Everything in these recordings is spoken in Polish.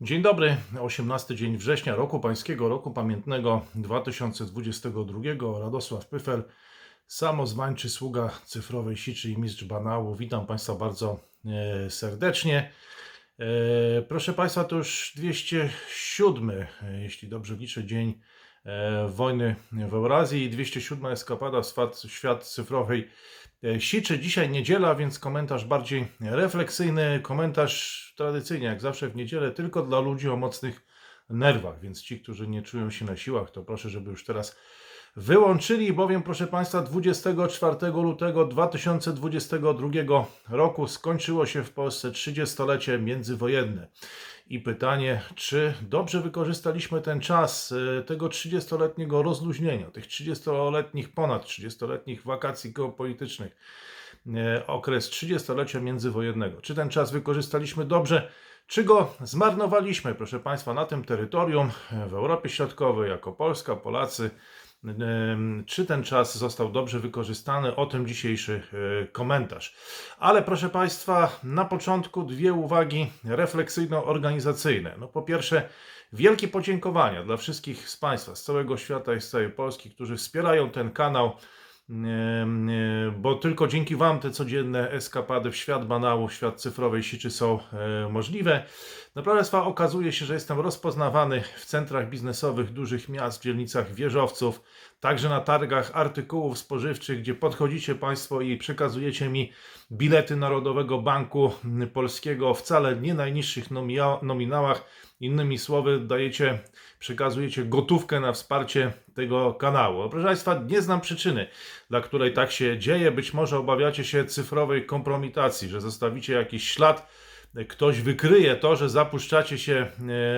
Dzień dobry, 18 dzień września roku pańskiego, roku pamiętnego 2022. Radosław Pyfel, samozwańczy sługa cyfrowej siczy i mistrz banału. Witam Państwa bardzo e, serdecznie. E, Proszę Państwa, to już 207, e, jeśli dobrze liczę, dzień wojny w Eurazji i 207 eskapada w świat, cyfrowej siczy. Dzisiaj niedziela, więc komentarz bardziej refleksyjny, komentarz tradycyjnie, jak zawsze w niedzielę, tylko dla ludzi o mocnych nerwach, więc ci, którzy nie czują się na siłach, to proszę, żeby już teraz wyłączyli, bowiem proszę Państwa 24 lutego 2022 roku skończyło się w Polsce 30-lecie międzywojenne. I pytanie, czy dobrze wykorzystaliśmy ten czas e, tego 30-letniego rozluźnienia, tych 30-letnich, ponad 30-letnich wakacji geopolitycznych, e, okres 30-lecia międzywojennego. Czy ten czas wykorzystaliśmy dobrze, czy go zmarnowaliśmy, proszę Państwa, na tym terytorium e, w Europie Środkowej, jako Polska, Polacy, czy ten czas został dobrze wykorzystany? O tym dzisiejszy e, komentarz. Ale proszę Państwa, na początku dwie uwagi refleksyjno-organizacyjne. No po pierwsze, wielkie podziękowania dla wszystkich z Państwa z całego świata i z całej Polski, którzy wspierają ten kanał, bo tylko dzięki Wam te codzienne eskapady w świat banału, w świat cyfrowej siczy są e, możliwe. Naprawdę okazuje się, że jestem rozpoznawany w centrach biznesowych dużych miast, w dzielnicach wieżowców, także na targach artykułów spożywczych, gdzie podchodzicie Państwo i przekazujecie mi bilety Narodowego Banku Polskiego wcale nie najniższych nominałach. Innymi słowy, dajecie, przekazujecie gotówkę na wsparcie tego kanału. Proszę Państwa, nie znam przyczyny, dla której tak się dzieje. Być może obawiacie się cyfrowej kompromitacji, że zostawicie jakiś ślad ktoś wykryje to, że zapuszczacie się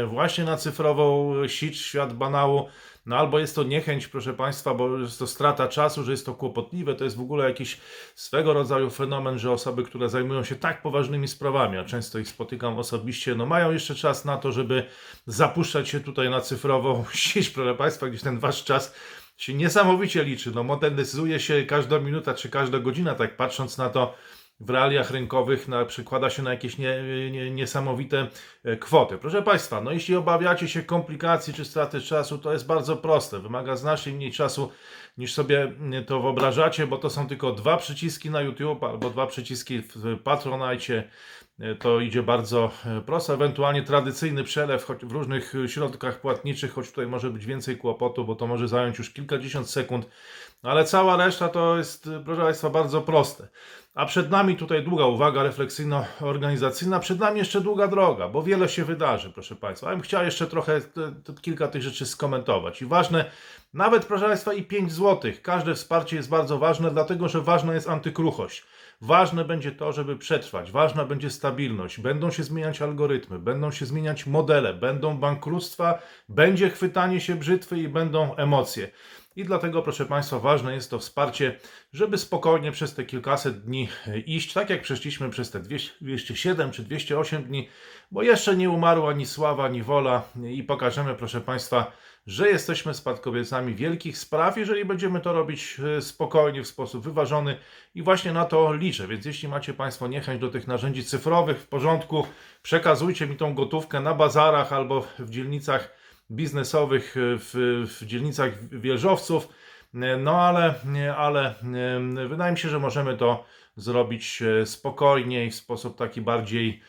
e, właśnie na cyfrową sieć, świat banału, no albo jest to niechęć, proszę Państwa, bo jest to strata czasu, że jest to kłopotliwe, to jest w ogóle jakiś swego rodzaju fenomen, że osoby, które zajmują się tak poważnymi sprawami, a często ich spotykam osobiście, no mają jeszcze czas na to, żeby zapuszczać się tutaj na cyfrową sieć, proszę Państwa, gdzieś ten Wasz czas się niesamowicie liczy, no modernyzuje się każda minuta czy każda godzina, tak patrząc na to, w realiach rynkowych na, przykłada się na jakieś nie, nie, niesamowite e, kwoty. Proszę Państwa, no jeśli obawiacie się komplikacji czy straty czasu, to jest bardzo proste. Wymaga znacznie mniej czasu niż sobie mm, to wyobrażacie, bo to są tylko dwa przyciski na YouTube albo dwa przyciski w Patronite. E, To idzie bardzo e, prosto, ewentualnie tradycyjny przelew choć w różnych e, środkach płatniczych, choć tutaj może być więcej kłopotu, bo to może zająć już kilkadziesiąt sekund, ale cała reszta to jest, proszę Państwa, bardzo proste. A przed nami tutaj długa uwaga refleksyjno-organizacyjna, przed nami jeszcze długa droga, bo wiele się wydarzy, proszę Państwa. Ja bym chciał jeszcze trochę te, te, kilka tych rzeczy skomentować. I ważne, nawet proszę Państwa, i 5 zł. Każde wsparcie jest bardzo ważne, dlatego że ważna jest antykruchość. Ważne będzie to, żeby przetrwać, ważna będzie stabilność, będą się zmieniać algorytmy, będą się zmieniać modele, będą bankructwa, będzie chwytanie się brzytwy i będą emocje. I dlatego, proszę Państwa, ważne jest to wsparcie, żeby spokojnie przez te kilkaset dni e, iść, tak jak przeszliśmy przez te 200 207 czy 208 dni, bo jeszcze nie umarła ani sława, ani wola. I pokażemy, proszę Państwa, że jesteśmy spadkobiercami wielkich spraw, jeżeli będziemy to robić e, spokojnie, w sposób wyważony i właśnie na to liczę. Więc jeśli macie Państwo niechęć do tych narzędzi cyfrowych, w porządku, przekazujcie mi tą gotówkę na bazarach albo w dzielnicach biznesowych, e, w, w dzielnicach wieżowców. E, No ale, ale wydaje mi się, że możemy to zrobić e, spokojniej, w sposób taki bardziej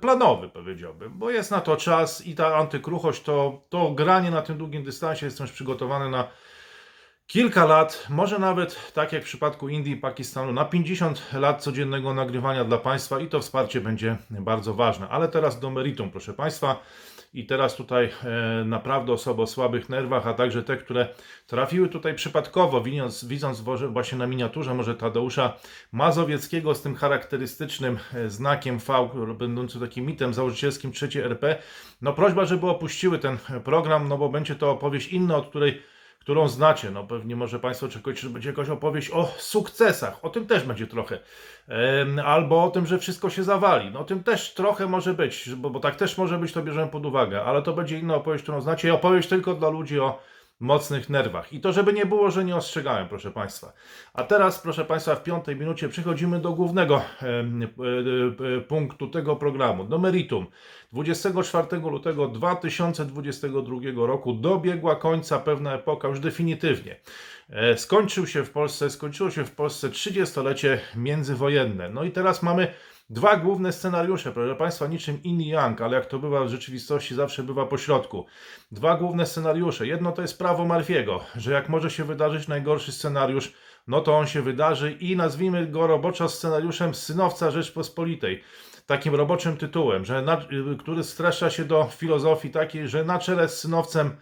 planowy, powiedziałbym, bo jest na to czas i ta antykruchość, to, to granie na tym długim dystansie jest już przygotowane na kilka lat, może nawet tak jak w przypadku Indii i Pakistanu, na 50 lat codziennego nagrywania dla Państwa i to wsparcie będzie bardzo ważne. Ale teraz do meritum, proszę Państwa. I teraz tutaj e, naprawdę osoby o słabych nerwach, a także te, które trafiły tutaj przypadkowo, widząc, widząc właśnie na miniaturze może Tadeusza Mazowieckiego z tym charakterystycznym e, znakiem V, będący takim mitem założycielskim trzeciej RP. No prośba, żeby opuściły ten program, no bo będzie to opowieść inna, od której którą znacie. No pewnie może Państwo czekać, że będzie jakaś opowieść o sukcesach. O tym też będzie trochę. Albo o tym, że wszystko się zawali. No o tym też trochę może być, bo, bo tak też może być, to bierzemy pod uwagę. Ale to będzie inna opowieść, którą znacie. I opowieść tylko dla ludzi o mocnych nerwach. I to, żeby nie było, że nie ostrzegałem, proszę Państwa. A teraz, proszę Państwa, w piątej minucie przechodzimy do głównego em, e, e, punktu tego programu, do meritum. 24 lutego 2022 roku dobiegła końca pewna epoka, już definitywnie. E, Skończył się w Polsce, skończyło się w Polsce 30-lecie międzywojenne. No i teraz mamy dwa główne scenariusze, proszę Państwa, niczym Yin i Yang, ale jak to bywa w rzeczywistości, zawsze bywa po środku. Dwa główne scenariusze. Jedno to jest prawo Marfiego, że jak może się wydarzyć najgorszy scenariusz, no to on się wydarzy i nazwijmy go roboczo scenariuszem synowca Rzeczpospolitej. Takim roboczym tytułem, że na, który streszcza się do filozofii takiej, że na czele z synowcem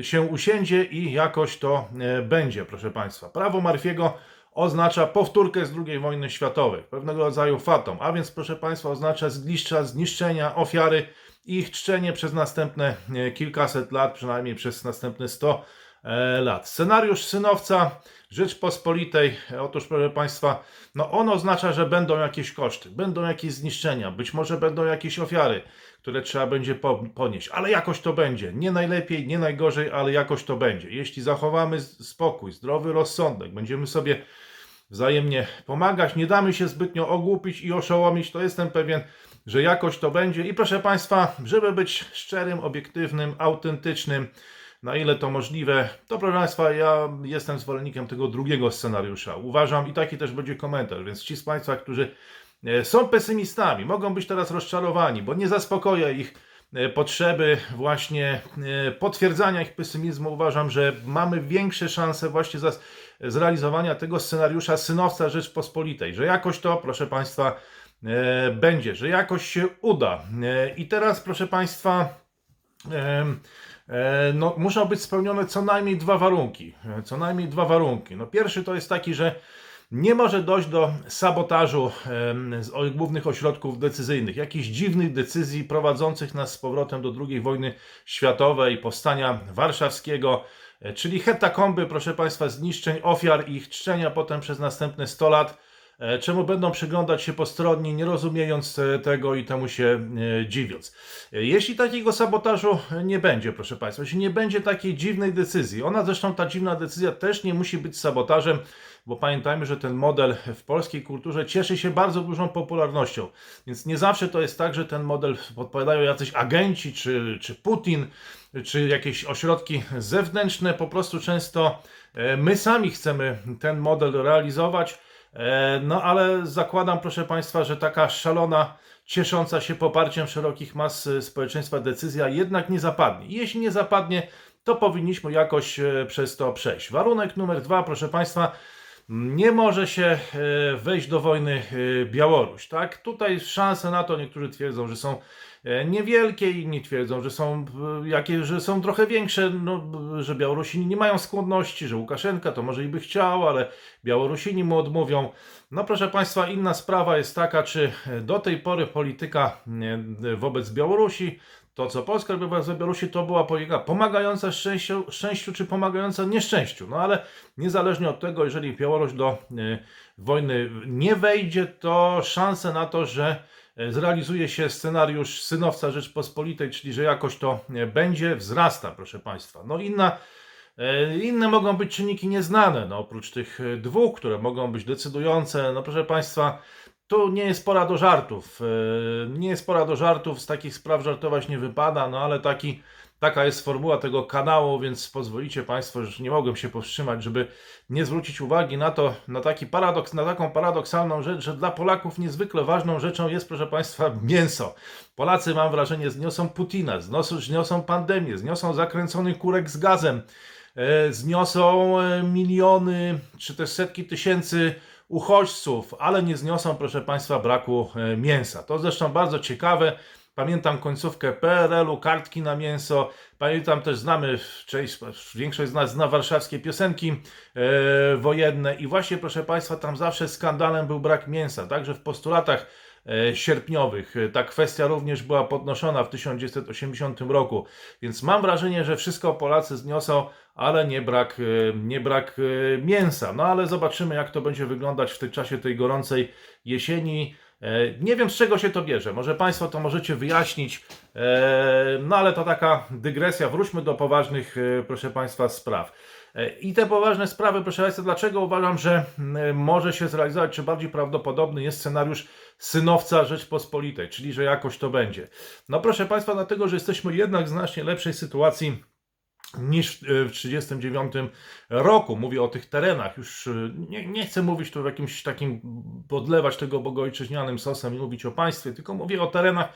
się usiędzie i jakoś to e, będzie, proszę Państwa. Prawo Marfiego oznacza powtórkę z II wojny światowej, pewnego rodzaju fatom, a więc, proszę Państwa, oznacza zgliszcza, zniszczenia, ofiary i ich czczenie przez następne e, kilkaset lat, przynajmniej przez następne 100 e, lat. Scenariusz synowca Rzeczpospolitej, e, otóż proszę Państwa, no on oznacza, że będą jakieś koszty, będą jakieś zniszczenia, być może będą jakieś ofiary, które trzeba będzie po- ponieść, ale jakoś to będzie. Nie najlepiej, nie najgorzej, ale jakoś to będzie. Jeśli zachowamy spokój, zdrowy rozsądek, będziemy sobie wzajemnie pomagać, nie damy się zbytnio ogłupić i oszołomić, to jestem pewien, że jakoś to będzie. I proszę Państwa, żeby być szczerym, obiektywnym, autentycznym, na ile to możliwe, to proszę Państwa, ja jestem zwolennikiem tego drugiego scenariusza. Uważam, i taki też będzie komentarz, więc ci z Państwa, którzy są pesymistami, mogą być teraz rozczarowani, bo nie zaspokoja ich e, potrzeby właśnie e, potwierdzania ich pesymizmu. Uważam, że mamy większe szanse właśnie za zrealizowania tego scenariusza synowca Rzeczpospolitej, że jakoś to, proszę Państwa, e, będzie, że jakoś się uda. E, I teraz, proszę Państwa, e, no, muszą być spełnione co najmniej dwa warunki. E, Co najmniej dwa warunki. No, pierwszy to jest taki, że nie może dojść do sabotażu o- głównych ośrodków decyzyjnych, jakichś dziwnych decyzji prowadzących nas z powrotem do II wojny światowej, powstania warszawskiego, e, czyli hetakomby, proszę Państwa, zniszczeń, ofiar i ich czczenia potem przez następne 100 lat, e, czemu będą przyglądać się postronni, nie rozumiejąc e, tego i temu się e, dziwiąc. E, Jeśli takiego sabotażu nie będzie, proszę Państwa, jeśli nie będzie takiej dziwnej decyzji, ona zresztą ta dziwna decyzja też nie musi być sabotażem, bo pamiętajmy, że ten model w polskiej kulturze cieszy się bardzo dużą popularnością. Więc nie zawsze to jest tak, że ten model podpowiadają jacyś agenci, czy, czy Putin, czy jakieś ośrodki zewnętrzne. Po prostu często e, my sami chcemy ten model realizować. E, No ale zakładam, proszę Państwa, że taka szalona, ciesząca się poparciem szerokich mas e, społeczeństwa decyzja jednak nie zapadnie. Jeśli nie zapadnie, to powinniśmy jakoś e, przez to przejść. Warunek numer dwa, proszę Państwa, nie może się wejść do wojny Białoruś. Tak? Tutaj szanse na to niektórzy twierdzą, że są niewielkie, inni twierdzą, że są, e, jakie, że są trochę większe, no, że Białorusini nie mają skłonności, że Łukaszenka to może i by chciał, ale Białorusini mu odmówią. No proszę Państwa, inna sprawa jest taka, czy do tej pory polityka e, wobec Białorusi to, co Polska robiła z Białorusi, to była polityka pomagająca szczęściu, szczęściu czy pomagająca nieszczęściu. No ale niezależnie od tego, jeżeli Białoruś do wojny nie wejdzie, to szanse na to, że zrealizuje się scenariusz synowca Rzeczpospolitej, czyli że jakoś to y, będzie, wzrasta, proszę Państwa. No inna E, Inne mogą być czynniki nieznane, no oprócz tych e, dwóch, które mogą być decydujące. No proszę Państwa, tu nie jest pora do żartów. E, Nie jest pora do żartów, z takich spraw żartować nie wypada, no ale taki, taka jest formuła tego kanału, więc pozwolicie Państwo, że nie mogłem się powstrzymać, żeby nie zwrócić uwagi na to, na taki paradoks, na taką paradoksalną rzecz, że dla Polaków niezwykle ważną rzeczą jest, proszę Państwa, mięso. Polacy, mam wrażenie, zniosą Putina, zniosą, pandemię, zniosą zakręcony kurek z gazem, e, zniosą e, miliony czy też setki tysięcy uchodźców, ale nie zniosą, proszę Państwa, braku e, mięsa. To zresztą bardzo ciekawe. Pamiętam końcówkę PRL-u, kartki na mięso. Pamiętam też, znamy, część, większość z nas zna warszawskie piosenki e, wojenne i właśnie, proszę Państwa, tam zawsze skandalem był brak mięsa. Także w postulatach e, sierpniowych e, ta kwestia również była podnoszona w 1980 roku. Więc mam wrażenie, że wszystko Polacy zniosą, ale nie brak, e, nie brak mięsa. No ale zobaczymy, jak to będzie wyglądać w tym czasie tej gorącej jesieni. E, Nie wiem z czego się to bierze. Może Państwo to możecie wyjaśnić. E, No ale to taka dygresja. Wróćmy do poważnych, e, proszę Państwa, spraw. I te poważne sprawy, proszę Państwa, dlaczego uważam, że może się zrealizować, czy bardziej prawdopodobny jest scenariusz synowca Rzeczpospolitej, czyli że jakoś to będzie. No proszę Państwa, dlatego, że jesteśmy jednak w znacznie lepszej sytuacji niż w w 1939 roku. Mówię o tych terenach. Już y, nie, nie chcę mówić tu w jakimś takim, podlewać tego bogojczyźnianym sosem i mówić o państwie, tylko mówię o terenach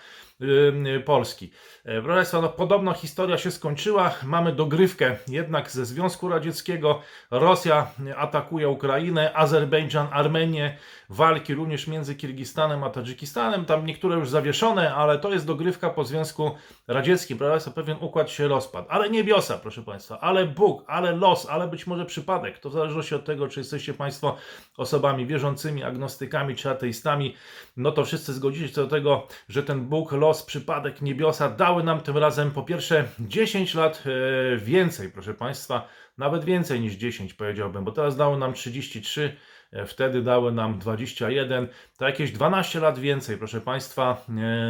Polski. E, Proszę Państwa, no, podobno historia się skończyła. Mamy dogrywkę jednak ze Związku Radzieckiego. Rosja atakuje Ukrainę, Azerbejdżan, Armenię. Walki również między Kirgistanem a Tadżykistanem. Tam niektóre już zawieszone, ale to jest dogrywka po Związku Radzieckim. Proszę Państwa, pewien układ się rozpadł. Ale niebiosa, proszę Państwa, ale Bóg, ale los, ale być może przypadek. To w zależności od tego, czy jesteście Państwo osobami wierzącymi, agnostykami czy ateistami, no to wszyscy zgodzicie się do tego, że ten Bóg, los, przypadek, niebiosa dały nam tym razem po pierwsze 10 lat e, więcej, proszę Państwa, nawet więcej niż 10 powiedziałbym, bo teraz dały nam 33, e, wtedy dały nam 21, to jakieś 12 lat więcej, proszę Państwa,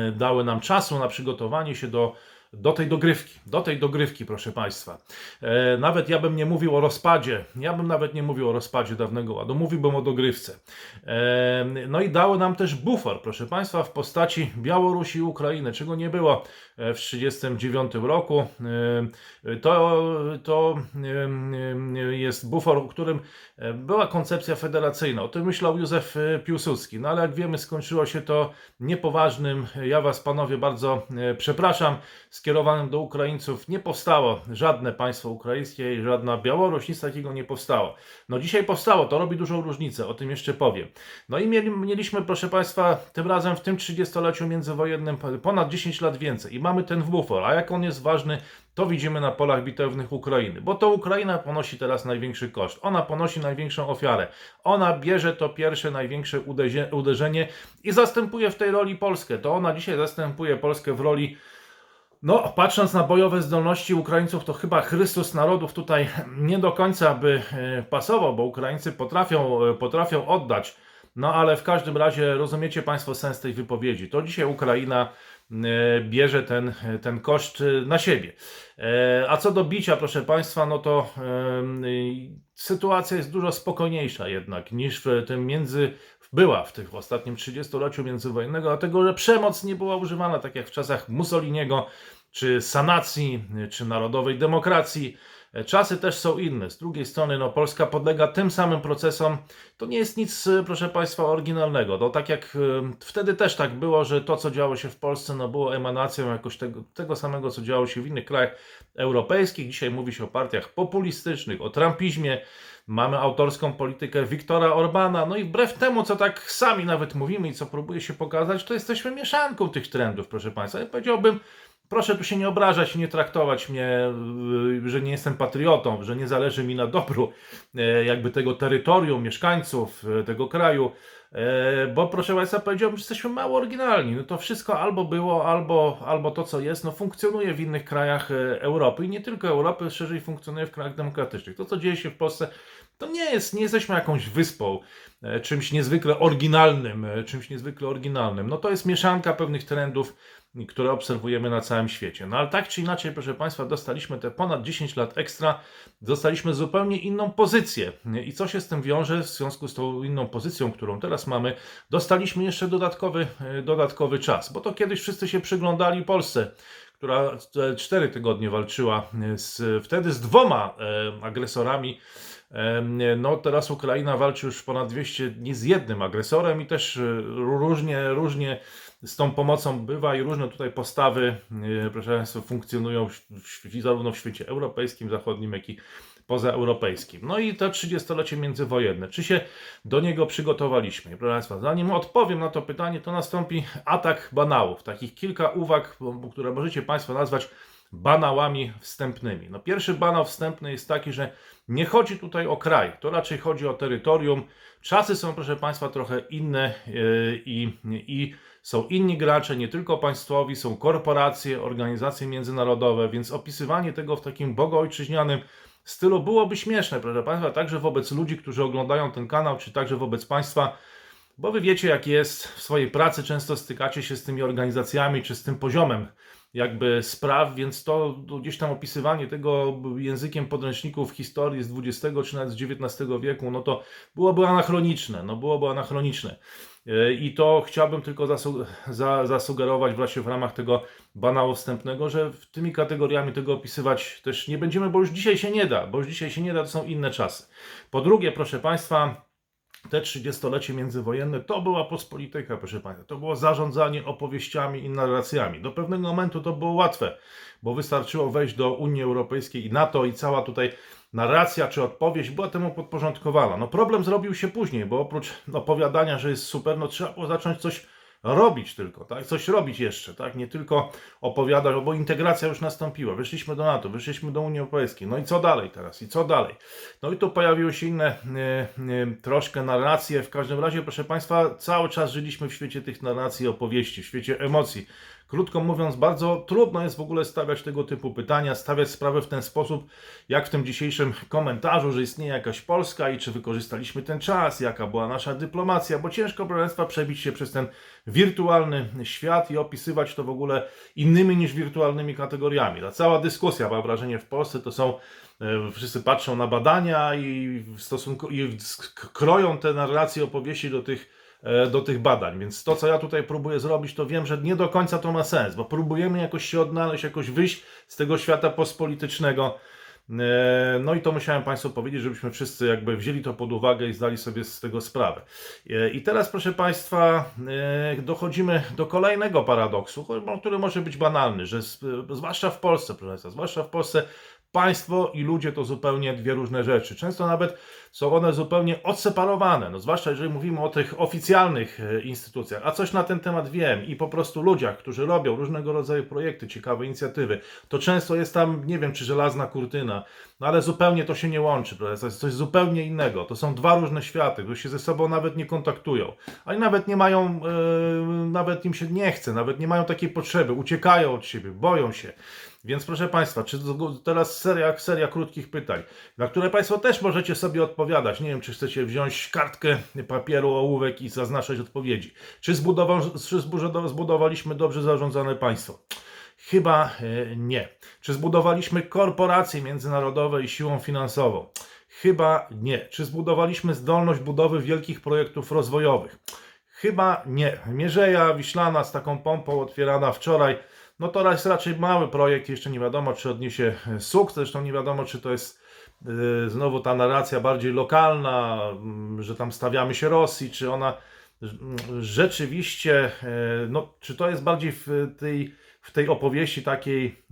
e, dały nam czasu na przygotowanie się do do tej dogrywki, do tej dogrywki, proszę Państwa. E, nawet ja bym nie mówił o rozpadzie, ja bym nawet nie mówił o rozpadzie dawnego ładu, mówiłbym o dogrywce. E, no i dały nam też bufor, proszę Państwa, w postaci Białorusi i Ukrainy, czego nie było e, w 1939 roku. E, to, to e, jest bufor, w którym e, była koncepcja federacyjna. O tym myślał Józef e, Piłsudski, no ale jak wiemy, skończyło się to niepoważnym. Ja Was, panowie, bardzo e, przepraszam skierowanym do Ukraińców nie powstało. Żadne państwo ukraińskie żadna Białoruś, nic takiego nie powstało. No dzisiaj powstało, to robi dużą różnicę, o tym jeszcze powiem. No i mieli, mieliśmy, proszę Państwa, tym razem w tym 30-leciu międzywojennym ponad 10 lat więcej. I mamy ten bufor, a jak on jest ważny, to widzimy na polach bitewnych Ukrainy, bo to Ukraina ponosi teraz największy koszt, ona ponosi największą ofiarę, ona bierze to pierwsze największe uderzenie i zastępuje w tej roli Polskę, to ona dzisiaj zastępuje Polskę w roli no, patrząc na bojowe zdolności Ukraińców, to chyba Chrystus narodów tutaj nie do końca by e, pasował, bo Ukraińcy potrafią, e, potrafią oddać. No, ale w każdym razie rozumiecie Państwo sens tej wypowiedzi. To dzisiaj Ukraina e, bierze ten, ten koszt na siebie. A co do bicia, proszę Państwa, no to sytuacja jest dużo spokojniejsza jednak niż w tym między była w tych ostatnim 30-leciu międzywojennego, dlatego że przemoc nie była używana tak jak w czasach Mussoliniego, czy sanacji, czy narodowej demokracji. Czasy też są inne. Z drugiej strony, no, Polska podlega tym samym procesom. To nie jest nic, proszę Państwa, oryginalnego. To tak jak e, wtedy też tak było, że to, co działo się w Polsce, no, było emanacją jakoś tego, tego samego, co działo się w innych krajach europejskich. Dzisiaj mówi się o partiach populistycznych, o trumpizmie. Mamy autorską politykę Wiktora Orbana. No i wbrew temu, co tak sami nawet mówimy i co próbuje się pokazać, to jesteśmy mieszanką tych trendów, proszę Państwa. Ja powiedziałbym, Proszę tu się nie obrażać, nie traktować mnie, y, że nie jestem patriotą, że nie zależy mi na dobru e, jakby tego terytorium, mieszkańców e, tego kraju, e, bo proszę Państwa, powiedziałbym, że jesteśmy mało oryginalni. No to wszystko albo było, albo, albo to, co jest, no funkcjonuje w innych krajach Europy i nie tylko Europy, szerzej funkcjonuje w krajach demokratycznych. To, co dzieje się w Polsce, to nie jest, nie jesteśmy jakąś wyspą, e, czymś niezwykle oryginalnym, e, czymś niezwykle oryginalnym. No to jest mieszanka pewnych trendów, które obserwujemy na całym świecie. No ale tak czy inaczej, proszę Państwa, dostaliśmy te ponad 10 lat ekstra, dostaliśmy zupełnie inną pozycję. I co się z tym wiąże? W związku z tą inną pozycją, którą teraz mamy, dostaliśmy jeszcze dodatkowy, e, dodatkowy czas, bo to kiedyś wszyscy się przyglądali Polsce która te cztery tygodnie walczyła z, wtedy z dwoma agresorami. No teraz Ukraina walczy już ponad 200 dni z jednym agresorem i też e, różnie, różnie z tą pomocą bywa i różne tutaj postawy, e, proszę Państwa, funkcjonują w, zarówno w świecie europejskim, zachodnim, jak i pozaeuropejskim. No i to 30-lecie międzywojenne. Czy się do niego przygotowaliśmy? Proszę Państwa, zanim odpowiem na to pytanie, to nastąpi atak banałów. Takich kilka uwag, które możecie Państwo nazwać banałami wstępnymi. No pierwszy banał wstępny jest taki, że nie chodzi tutaj o kraj, to raczej chodzi o terytorium. Czasy są, proszę Państwa, trochę inne yy, i, i są inni gracze, nie tylko państwowi, są korporacje, organizacje międzynarodowe, więc opisywanie tego w takim bogoojczyźnianym stylu byłoby śmieszne, proszę Państwa, także wobec ludzi, którzy oglądają ten kanał, czy także wobec Państwa, Bo wy wiecie, jak jest w swojej pracy, często stykacie się z tymi organizacjami czy z tym poziomem jakby spraw, więc to gdzieś tam opisywanie tego językiem podręczników historii z XX czy nawet z XIX wieku, no to byłoby anachroniczne, no byłoby anachroniczne. E, I to chciałbym tylko zasu za, zasugerować właśnie w ramach tego banału wstępnego, że tymi kategoriami tego opisywać też nie będziemy, bo już dzisiaj się nie da, bo już dzisiaj się nie da, to są inne czasy. Po drugie, proszę Państwa, te 30-lecie międzywojenne to była pospolityka, proszę Państwa. To było zarządzanie opowieściami i narracjami. Do pewnego momentu to było łatwe, bo wystarczyło wejść do Unii Europejskiej i NATO i cała tutaj narracja czy odpowiedź była temu podporządkowana. No problem zrobił się później, bo oprócz opowiadania, że jest super, no trzeba było zacząć coś robić tylko, tak? Coś robić jeszcze, tak? Nie tylko opowiadać, bo integracja już nastąpiła. Wyszliśmy do NATO, wyszliśmy do Unii Europejskiej. No i co dalej teraz? I co dalej? No i tu pojawiły się inne e, e, troszkę narracje. W każdym razie, proszę Państwa, cały czas żyliśmy w świecie tych narracji, opowieści, w świecie emocji. Krótko mówiąc, bardzo trudno jest w ogóle stawiać tego typu pytania, stawiać sprawę w ten sposób, jak w tym dzisiejszym komentarzu, że istnieje jakaś Polska i czy wykorzystaliśmy ten czas, jaka była nasza dyplomacja, bo ciężko, proszę Państwa, przebić się przez ten wirtualny świat i opisywać to w ogóle innymi niż wirtualnymi kategoriami. Ta cała dyskusja, mam wrażenie, w Polsce to są e, wszyscy patrzą na badania i w stosunku i kroją te narracje opowieści do tych do tych badań. Więc to, co ja tutaj próbuję zrobić, to wiem, że nie do końca to ma sens, bo próbujemy jakoś się odnaleźć, jakoś wyjść z tego świata postpolitycznego. E, no i to musiałem Państwu powiedzieć, żebyśmy wszyscy jakby wzięli to pod uwagę i zdali sobie z tego sprawę. E, I teraz, proszę Państwa, dochodzimy do kolejnego paradoksu, który może być banalny, że zwłaszcza w Polsce, proszę Państwa, zwłaszcza w Polsce Państwo i ludzie to zupełnie dwie różne rzeczy. Często nawet są one zupełnie odseparowane, no zwłaszcza jeżeli mówimy o tych oficjalnych e, instytucjach, a coś na ten temat wiem i po prostu ludziach, którzy robią różnego rodzaju projekty, ciekawe inicjatywy, to często jest tam, nie wiem, czy żelazna kurtyna, no ale zupełnie to się nie łączy, to jest coś zupełnie innego. To są dwa różne światy, które się ze sobą nawet nie kontaktują, a nawet nie mają, yy, nawet im się nie chce, nawet nie mają takiej potrzeby, uciekają od siebie, boją się. Więc proszę Państwa, czy teraz seria, seria krótkich pytań, na które Państwo też możecie sobie odpowiadać. Nie wiem, czy chcecie wziąć kartkę papieru, ołówek i zaznaczać odpowiedzi. Czy, czy zbudowaliśmy dobrze zarządzane państwo? Chyba e, nie. Czy zbudowaliśmy korporacje międzynarodowe i siłą finansową? Chyba nie. Czy zbudowaliśmy zdolność budowy wielkich projektów rozwojowych? Chyba nie. Mierzeja Wiślana z taką pompą otwierana wczoraj no to jest raczej mały projekt, jeszcze nie wiadomo, czy odniesie sukces, zresztą nie wiadomo, czy to jest yy, znowu ta narracja bardziej lokalna, yy, że tam stawiamy się Rosji, czy ona yy, rzeczywiście, no, czy to jest bardziej w tej, w tej opowieści takiej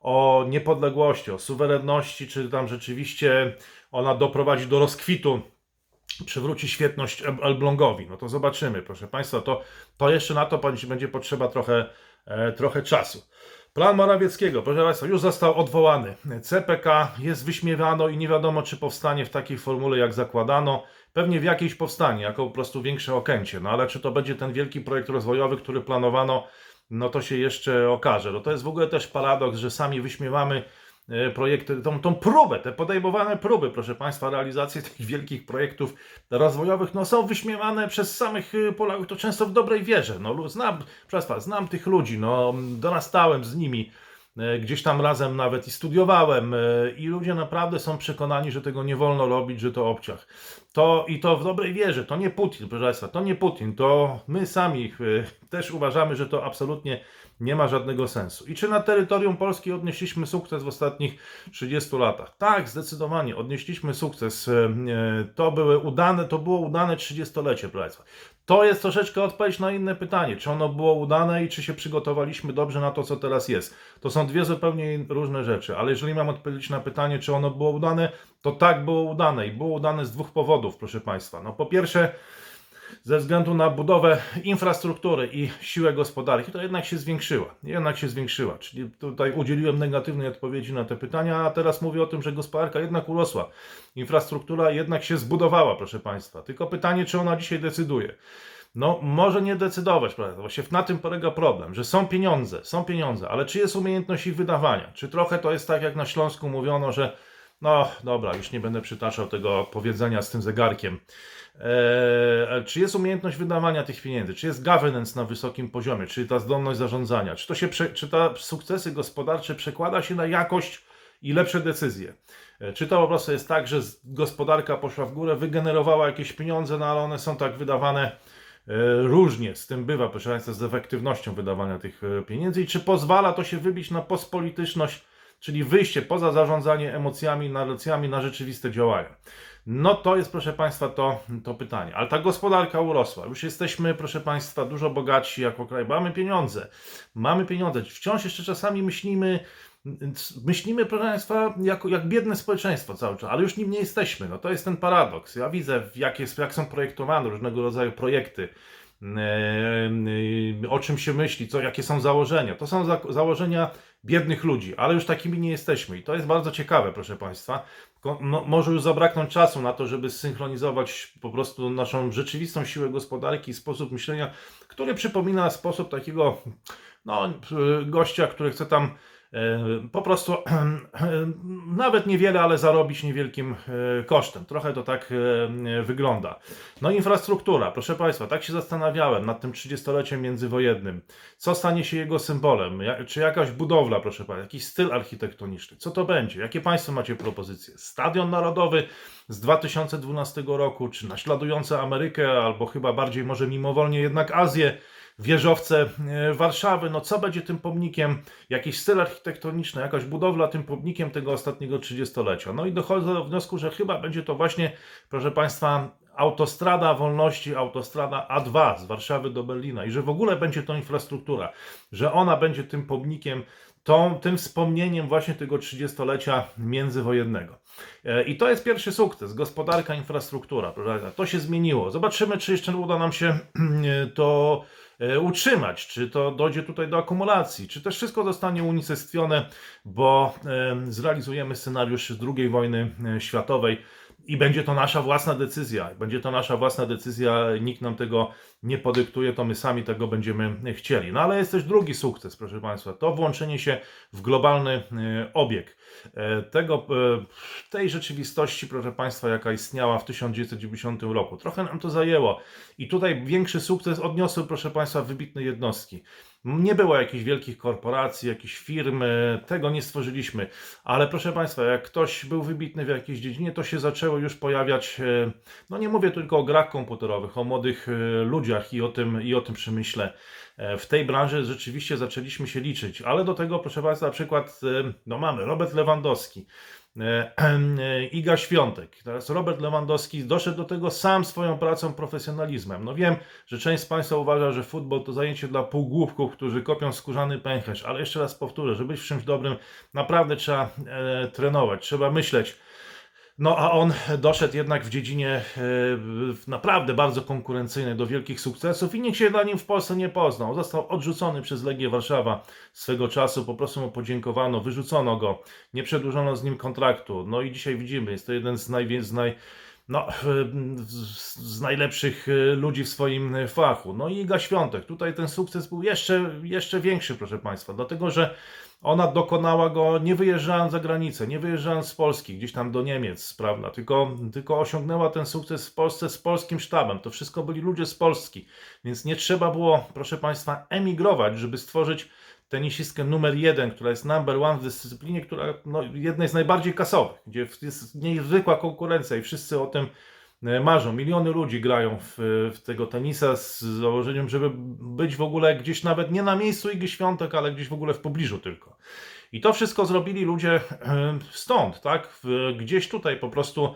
o niepodległości, o suwerenności, czy tam rzeczywiście ona doprowadzi do rozkwitu przywróci świetność Elblągowi. No to zobaczymy, proszę Państwa. To, to jeszcze na to będzie potrzeba trochę E, trochę czasu. Plan Morawieckiego, proszę Państwa, już został odwołany. CPK jest wyśmiewano i nie wiadomo, czy powstanie w takiej formule, jak zakładano. Pewnie w jakiejś powstanie, jako po prostu większe okęcie. No ale czy to będzie ten wielki projekt rozwojowy, który planowano, no to się jeszcze okaże. No to jest w ogóle też paradoks, że sami wyśmiewamy E, projekty, tą, tą próbę, te podejmowane próby, proszę Państwa, realizacji tych wielkich projektów rozwojowych, no są wyśmiewane przez samych y, Polaków, to często w dobrej wierze. No, znam, proszę Państwa, znam tych ludzi, no, dorastałem z nimi, e, gdzieś tam razem nawet i studiowałem e, i ludzie naprawdę są przekonani, że tego nie wolno robić, że to obciach. To i to w dobrej wierze, to nie Putin, proszę Państwa, to nie Putin, to my sami też uważamy, że to absolutnie nie ma żadnego sensu. I czy na terytorium Polski odnieśliśmy sukces w ostatnich 30 latach? Tak, zdecydowanie odnieśliśmy sukces. E, to były udane, to było udane 30-lecie, proszę Państwa. To jest troszeczkę odpowiedź na inne pytanie, czy ono było udane i czy się przygotowaliśmy dobrze na to, co teraz jest. To są dwie zupełnie różne rzeczy, ale jeżeli mam odpowiedzieć na pytanie, czy ono było udane, to tak było udane i było udane z dwóch powodów, proszę Państwa. No po pierwsze, ze względu na budowę infrastruktury i siłę gospodarki, to jednak się zwiększyła. Jednak się zwiększyła. Czyli tutaj udzieliłem negatywnej odpowiedzi na te pytania, a teraz mówię o tym, że gospodarka jednak urosła. Infrastruktura jednak się zbudowała, proszę Państwa. Tylko pytanie, czy ona dzisiaj decyduje. No, może nie decydować, prawda? Właśnie na tym polega problem, że są pieniądze, są pieniądze, ale czy jest umiejętność ich wydawania? Czy trochę to jest tak, jak na Śląsku mówiono, że No dobra, już nie będę przytaczał tego powiedzenia z tym zegarkiem. Eee, czy jest umiejętność wydawania tych pieniędzy? Czy jest governance na wysokim poziomie? Czy ta zdolność zarządzania? Czy to się, czy te sukcesy gospodarcze przekłada się na jakość i lepsze decyzje? E, Czy to po prostu jest tak, że gospodarka poszła w górę, wygenerowała jakieś pieniądze, no ale one są tak wydawane e, różnie, z tym bywa, proszę Państwa, z efektywnością wydawania tych e, pieniędzy i czy pozwala to się wybić na pospolityczność, czyli wyjście poza zarządzanie emocjami, narracjami na rzeczywiste działania. No to jest, proszę Państwa, to, to pytanie. Ale ta gospodarka urosła. Już jesteśmy, proszę Państwa, dużo bogatsi jako kraj. Mamy pieniądze. Mamy pieniądze. Wciąż jeszcze czasami myślimy, myślimy, proszę Państwa, jako, jak biedne społeczeństwo cały czas, ale już nim nie jesteśmy. No to jest ten paradoks. Ja widzę, jak, jest, jak są projektowane różnego rodzaju projekty. E, O czym się myśli, co, jakie są założenia. To są za, założenia biednych ludzi, ale już takimi nie jesteśmy. I to jest bardzo ciekawe, proszę Państwa. No, może już zabraknąć czasu na to, żeby zsynchronizować po prostu naszą rzeczywistą siłę gospodarki i sposób myślenia, który przypomina sposób takiego no, gościa, który chce tam e, po prostu nawet niewiele, ale zarobić niewielkim e, kosztem. Trochę to tak e, wygląda. No infrastruktura, proszę Państwa, tak się zastanawiałem nad tym 30-leciem międzywojennym. Co stanie się jego symbolem? Czy jakaś budowla, proszę Państwa, jakiś styl architektoniczny? Co to będzie? Jakie Państwo macie propozycje? Stadion Narodowy z 2012 roku, czy naśladujące Amerykę, albo chyba bardziej może mimowolnie jednak Azję? Wieżowce e, Warszawy. No co będzie tym pomnikiem? Jakiś styl architektoniczny, jakaś budowla tym pomnikiem tego ostatniego 30-lecia. No i dochodzę do wniosku, że chyba będzie to właśnie, proszę Państwa, autostrada wolności, autostrada A2 z Warszawy do Berlina i że w ogóle będzie to infrastruktura, że ona będzie tym pomnikiem, tą, tym wspomnieniem właśnie tego 30-lecia międzywojennego. E, I to jest pierwszy sukces, gospodarka, infrastruktura. To się zmieniło. Zobaczymy, czy jeszcze uda nam się e, to utrzymać, czy to dojdzie tutaj do akumulacji, czy też wszystko zostanie unicestwione, bo e, zrealizujemy scenariusz II wojny e, światowej i będzie to nasza własna decyzja. Będzie to nasza własna decyzja, nikt nam tego nie podyktuje, to my sami tego będziemy chcieli. No ale jest też drugi sukces, proszę Państwa, to włączenie się w globalny e, obieg e, tego, e, tej rzeczywistości, proszę Państwa, jaka istniała w 1990 roku. Trochę nam to zajęło i tutaj większy sukces odniosły, proszę Państwa, wybitne jednostki. Nie było jakichś wielkich korporacji, jakichś firm, tego nie stworzyliśmy, ale proszę Państwa, jak ktoś był wybitny w jakiejś dziedzinie, to się zaczęło już pojawiać, e, no nie mówię tylko o grach komputerowych, o młodych e, ludziach i o tym, i o tym przemyśle. E, W tej branży rzeczywiście zaczęliśmy się liczyć, ale do tego, proszę Państwa, na przykład, no mamy Robert Lewandowski, Iga Świątek. Teraz Robert Lewandowski doszedł do tego sam swoją pracą, profesjonalizmem. No wiem, że część z Państwa uważa, że futbol to zajęcie dla półgłówków, którzy kopią skórzany pęcherz, ale jeszcze raz powtórzę, żeby być w czymś dobrym, naprawdę trzeba e, trenować, trzeba myśleć. No a on doszedł jednak w dziedzinie e, naprawdę bardzo konkurencyjnej do wielkich sukcesów i nikt się na nim w Polsce nie poznał. Został odrzucony przez Legię Warszawa swego czasu, po prostu mu podziękowano, wyrzucono go, nie przedłużono z nim kontraktu. No i dzisiaj widzimy, jest to jeden z, najwie- no, z, z najlepszych e, ludzi w swoim e, fachu. No i Iga Świątek. Tutaj ten sukces był jeszcze, jeszcze większy, proszę Państwa, dlatego że ona dokonała go nie wyjeżdżając za granicę, nie wyjeżdżając z Polski, gdzieś tam do Niemiec, prawda? Tylko, tylko osiągnęła ten sukces w Polsce z polskim sztabem. To wszystko byli ludzie z Polski, więc nie trzeba było, proszę Państwa, emigrować, żeby stworzyć tenisistkę numer jeden, która jest number one w dyscyplinie, która no, jednej z najbardziej kasowych, gdzie jest niezwykła konkurencja i wszyscy o tym e, marzą. Miliony ludzi grają w, w tego tenisa z założeniem, żeby być w ogóle gdzieś nawet nie na miejscu Igi Świątek, ale gdzieś w ogóle w pobliżu tylko. I to wszystko zrobili ludzie e, stąd, tak? Gdzieś tutaj po prostu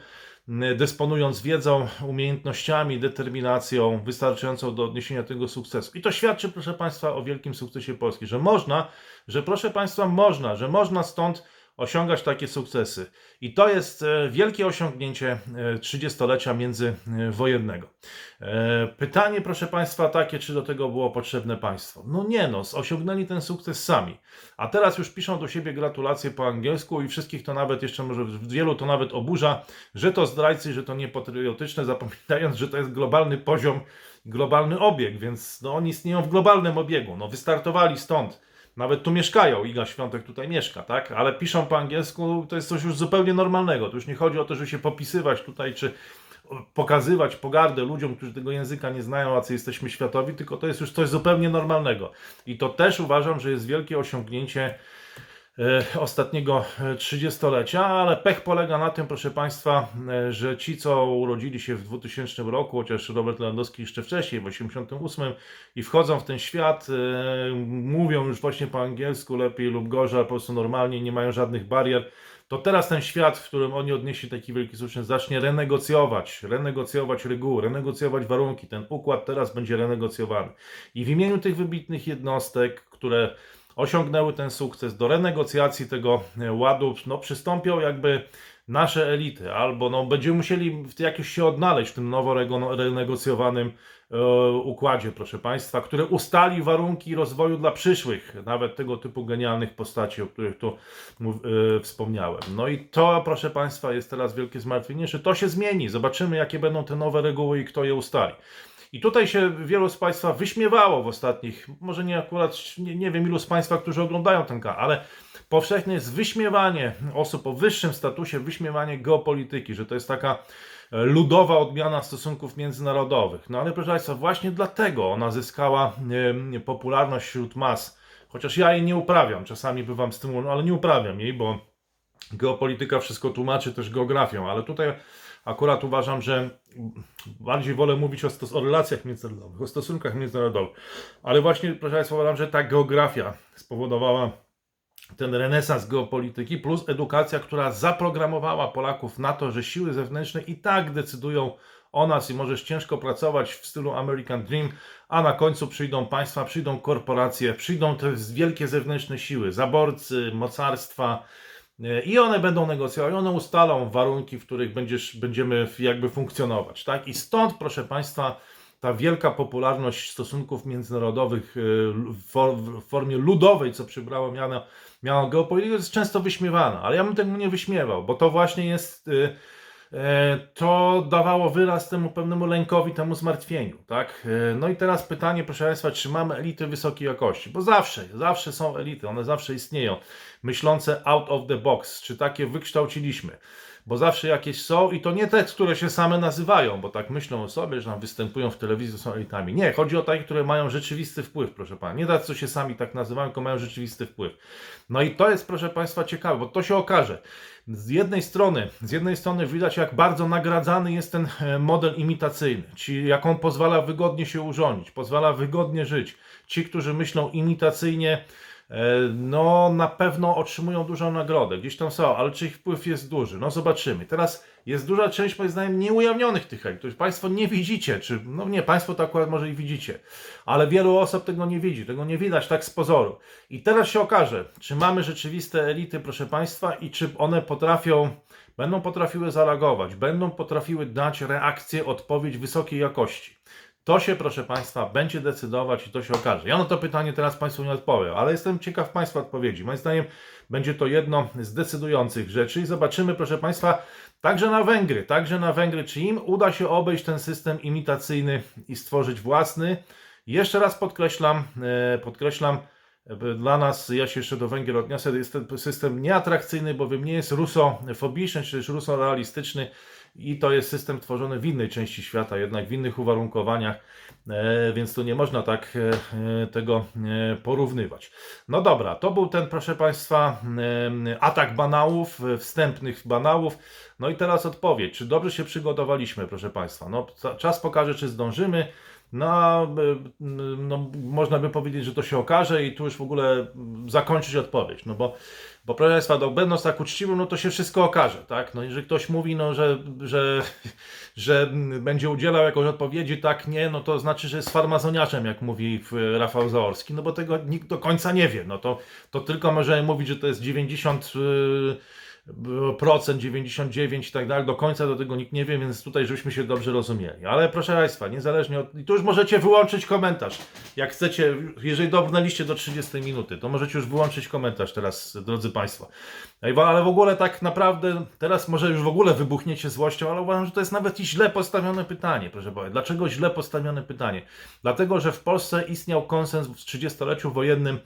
dysponując wiedzą, umiejętnościami, determinacją wystarczającą do odniesienia tego sukcesu. I to świadczy, proszę Państwa, o wielkim sukcesie Polski, że można, że proszę Państwa, można, że można stąd osiągać takie sukcesy. I to jest e, wielkie osiągnięcie e, 30-lecia międzywojennego. E, Pytanie, proszę Państwa, takie, czy do tego było potrzebne państwo? No nie, no, osiągnęli ten sukces sami. A teraz już piszą do siebie gratulacje po angielsku i wszystkich to nawet jeszcze może wielu to nawet oburza, że to zdrajcy, że to niepatriotyczne, zapominając, że to jest globalny poziom, globalny obieg, więc no, oni istnieją w globalnym obiegu. No, wystartowali stąd. Nawet tu mieszkają, Iga Świątek tutaj mieszka, tak? Ale piszą po angielsku, to jest coś już zupełnie normalnego. Tu już nie chodzi o to, żeby się popisywać tutaj, czy pokazywać pogardę ludziom, którzy tego języka nie znają, a co jesteśmy światowi, tylko to jest już coś zupełnie normalnego. I to też uważam, że jest wielkie osiągnięcie ostatniego e, trzydziestolecia, ale pech polega na tym, proszę Państwa, e, że ci, co urodzili się w 2000 roku, chociaż Robert Lewandowski jeszcze wcześniej, w 88 i wchodzą w ten świat, e, mówią już właśnie po angielsku lepiej lub gorzej, po prostu normalnie, nie mają żadnych barier, to teraz ten świat, w którym oni odnieśli taki wielki sukces, zacznie renegocjować, renegocjować reguły, renegocjować warunki. Ten układ teraz będzie renegocjowany. I w imieniu tych wybitnych jednostek, które osiągnęły ten sukces, do renegocjacji tego e, ładu no, przystąpią jakby nasze elity, albo no, będziemy musieli jakoś się odnaleźć w tym nowo renegocjowanym e, układzie, proszę Państwa, który ustali warunki rozwoju dla przyszłych, nawet tego typu genialnych postaci, o których tu e, wspomniałem. No i to, proszę Państwa, jest teraz wielkie zmartwienie, że to się zmieni. Zobaczymy, jakie będą te nowe reguły i kto je ustali. I tutaj się wielu z Państwa wyśmiewało w ostatnich, może nie akurat, nie, nie wiem ilu z Państwa, którzy oglądają ten kanał, ale powszechne jest wyśmiewanie osób o wyższym statusie, wyśmiewanie geopolityki, że to jest taka e, ludowa odmiana stosunków międzynarodowych. No ale proszę Państwa, właśnie dlatego ona zyskała popularność wśród mas. Chociaż ja jej nie uprawiam, czasami bywam stymulowany, ale nie uprawiam jej, bo geopolityka wszystko tłumaczy też geografią, ale tutaj akurat uważam, że bardziej wolę mówić o, stos- o relacjach międzynarodowych, o stosunkach międzynarodowych. Ale właśnie, proszę Państwa, uważam, że ta geografia spowodowała ten renesans geopolityki, plus edukacja, która zaprogramowała Polaków na to, że siły zewnętrzne i tak decydują o nas i możesz ciężko pracować w stylu American Dream, a na końcu przyjdą państwa, przyjdą korporacje, przyjdą te wielkie zewnętrzne siły, zaborcy, mocarstwa, i one będą negocjować, one ustalą warunki, w których będziesz, będziemy jakby funkcjonować. Tak? I stąd, proszę Państwa, ta wielka popularność stosunków międzynarodowych e, w for- w formie ludowej, co przybrało miano, miano geopolitykę, jest często wyśmiewana, ale ja bym tego nie wyśmiewał, bo to właśnie jest. E, To dawało wyraz temu pewnemu lękowi, temu zmartwieniu, tak? E, No i teraz pytanie, proszę Państwa, czy mamy elity wysokiej jakości? Bo zawsze, zawsze są elity, one zawsze istnieją myślące out of the box, czy takie wykształciliśmy. Bo zawsze jakieś są i to nie te, które się same nazywają, bo tak myślą o sobie, że nam występują w telewizji, są elitami. Nie, chodzi o takie, które mają rzeczywisty wpływ, proszę Pana. Nie tacy, co się sami tak nazywają, tylko mają rzeczywisty wpływ. No i to jest, proszę Państwa, ciekawe, bo to się okaże. Z jednej strony, z jednej strony widać, jak bardzo nagradzany jest ten e, model imitacyjny, czyli jak on pozwala wygodnie się urządzić, pozwala wygodnie żyć. Ci, którzy myślą imitacyjnie, no na pewno otrzymują dużą nagrodę. Gdzieś tam są, ale czy ich wpływ jest duży? No zobaczymy. Teraz jest duża część, moim zdaniem, nieujawnionych tych elitów, których Państwo nie widzicie, czy no nie, Państwo to akurat może i widzicie, ale wielu osób tego nie widzi, tego nie widać tak z pozoru. I teraz się okaże, czy mamy rzeczywiste elity, proszę Państwa, i czy one potrafią, będą potrafiły zareagować, będą potrafiły dać reakcję, odpowiedź wysokiej jakości. To się, proszę Państwa, będzie decydować i to się okaże. Ja na to pytanie teraz Państwu nie odpowiem, ale jestem ciekaw Państwa odpowiedzi. Moim zdaniem będzie to jedno z decydujących rzeczy i zobaczymy, proszę Państwa, także na Węgry, także na Węgry, czy im uda się obejść ten system imitacyjny i stworzyć własny. Jeszcze raz podkreślam, e, podkreślam, e, dla nas, ja się jeszcze do Węgier odniosę, jest ten system nieatrakcyjny, bowiem nie jest rusofobiczny, czy też rusorealistyczny i to jest system tworzony w innej części świata, jednak w innych uwarunkowaniach, e, więc tu nie można tak e, e, tego porównywać. No dobra, to był ten, proszę Państwa, atak banałów, wstępnych banałów. No i teraz odpowiedź, czy dobrze się przygotowaliśmy, proszę Państwa? No, czas pokaże, czy zdążymy. No, no, można by powiedzieć, że to się okaże i tu już w ogóle zakończyć odpowiedź, no bo bo proszę Państwa, no, będąc tak uczciwym, no to się wszystko okaże, tak? No jeżeli ktoś mówi, no, że, że, że będzie udzielał jakąś odpowiedzi, tak, nie, no to znaczy, że jest farmazoniarzem, jak mówi Rafał Zaorski, no bo tego nikt do końca nie wie, no to, to tylko możemy mówić, że to jest 90 yy, procent, 99 i tak dalej, do końca do tego nikt nie wie, więc tutaj żebyśmy się dobrze rozumieli. Ale proszę Państwa, niezależnie od... I tu już możecie wyłączyć komentarz, jak chcecie, jeżeli dobrnęliście do 30 minuty, to możecie już wyłączyć komentarz teraz, drodzy Państwo. Ale w ogóle tak naprawdę, teraz może już w ogóle wybuchniecie złością, ale uważam, że to jest nawet i źle postawione pytanie, proszę Państwa. Dlaczego źle postawione pytanie? Dlatego, że w Polsce istniał konsens w 30-leciu wojennym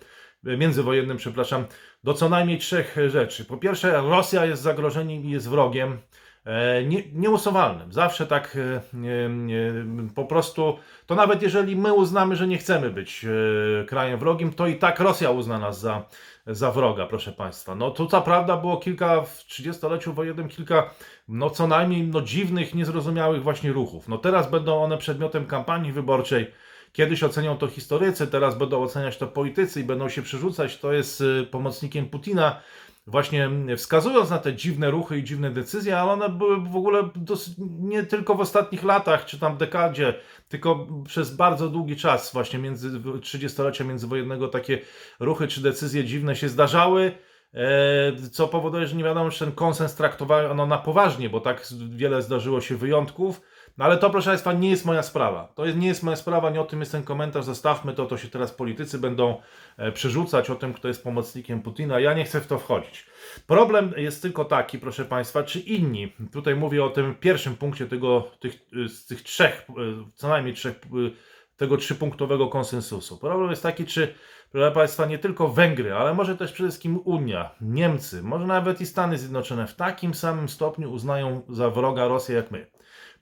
międzywojennym, przepraszam, do co najmniej trzech rzeczy. Po pierwsze, Rosja jest zagrożeniem i jest wrogiem e, nie, nieusuwalnym. Zawsze tak e, nie, po prostu, to nawet jeżeli my uznamy, że nie chcemy być e, krajem wrogim, to i tak Rosja uzna nas za, za wroga, proszę Państwa. No to co prawda było kilka, w 30-leciu wojennym kilka, no co najmniej no, dziwnych, niezrozumiałych właśnie ruchów. No teraz będą one przedmiotem kampanii wyborczej, Kiedyś ocenią to historycy, teraz będą oceniać to politycy i będą się przerzucać, to jest y, pomocnikiem Putina, właśnie wskazując na te dziwne ruchy i dziwne decyzje, ale one były w ogóle dosyć, nie tylko w ostatnich latach, czy tam dekadzie, tylko przez bardzo długi czas, właśnie między 30-lecia międzywojennego takie ruchy czy decyzje dziwne się zdarzały. e, Co powoduje, że nie wiadomo, czy ten konsens traktowano na poważnie, bo tak wiele zdarzyło się wyjątków. No ale to, proszę Państwa, nie jest moja sprawa. To jest, nie jest moja sprawa, nie o tym jest ten komentarz, zostawmy to, to się teraz politycy będą e, przerzucać o tym, kto jest pomocnikiem Putina. Ja nie chcę w to wchodzić. Problem jest tylko taki, proszę Państwa, czy inni, tutaj mówię o tym pierwszym punkcie tego, tych, y, z tych trzech, y, co najmniej trzech, y, tego trzypunktowego konsensusu. Problem jest taki, czy, proszę Państwa, nie tylko Węgry, ale może też przede wszystkim Unia, Niemcy, może nawet i Stany Zjednoczone w takim samym stopniu uznają za wroga Rosję jak my.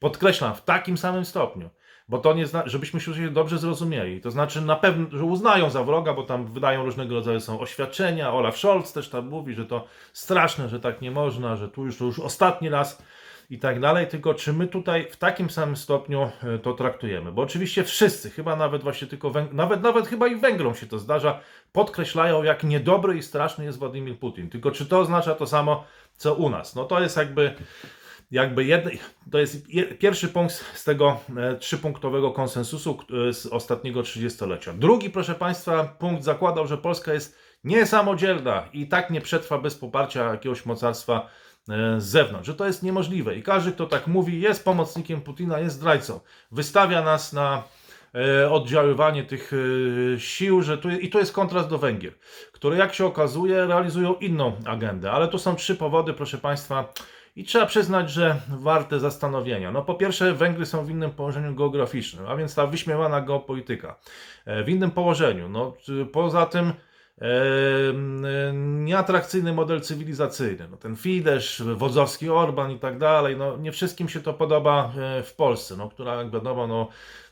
Podkreślam, w takim samym stopniu. Bo to nie zna, żebyśmy się dobrze zrozumieli. To znaczy na pewno, że uznają za wroga, bo tam wydają różnego rodzaju są oświadczenia. Olaf Scholz też tam mówi, że to straszne, że tak nie można, że tu już to już ostatni raz i tak dalej. Tylko czy my tutaj w takim samym stopniu e, to traktujemy? Bo oczywiście wszyscy, chyba nawet właśnie tylko Węg- nawet nawet chyba i Węgrom się to zdarza, podkreślają, jak niedobry i straszny jest Władimir Putin. Tylko czy to oznacza to samo, co u nas? No to jest jakby jakby jedny, to jest je, pierwszy punkt z tego e, trzypunktowego konsensusu e, z ostatniego trzydziestolecia. Drugi, proszę Państwa, punkt zakładał, że Polska jest niesamodzielna i tak nie przetrwa bez poparcia jakiegoś mocarstwa e, z zewnątrz, że to jest niemożliwe. I każdy, kto tak mówi, jest pomocnikiem Putina, jest zdrajcą. Wystawia nas na oddziaływanie tych sił, że tu, i to jest kontrast do Węgier, które jak się okazuje realizują inną agendę. Ale tu są trzy powody, proszę Państwa, i trzeba przyznać, że warte zastanowienia. No po pierwsze, Węgry są w innym położeniu geograficznym, a więc ta wyśmiewana geopolityka e, w innym położeniu. No, poza tym e, nieatrakcyjny model cywilizacyjny. No, ten Fidesz, wodzowski Orban i tak dalej. No, nie wszystkim się to podoba e, w Polsce, no, która jak wiadomo, no,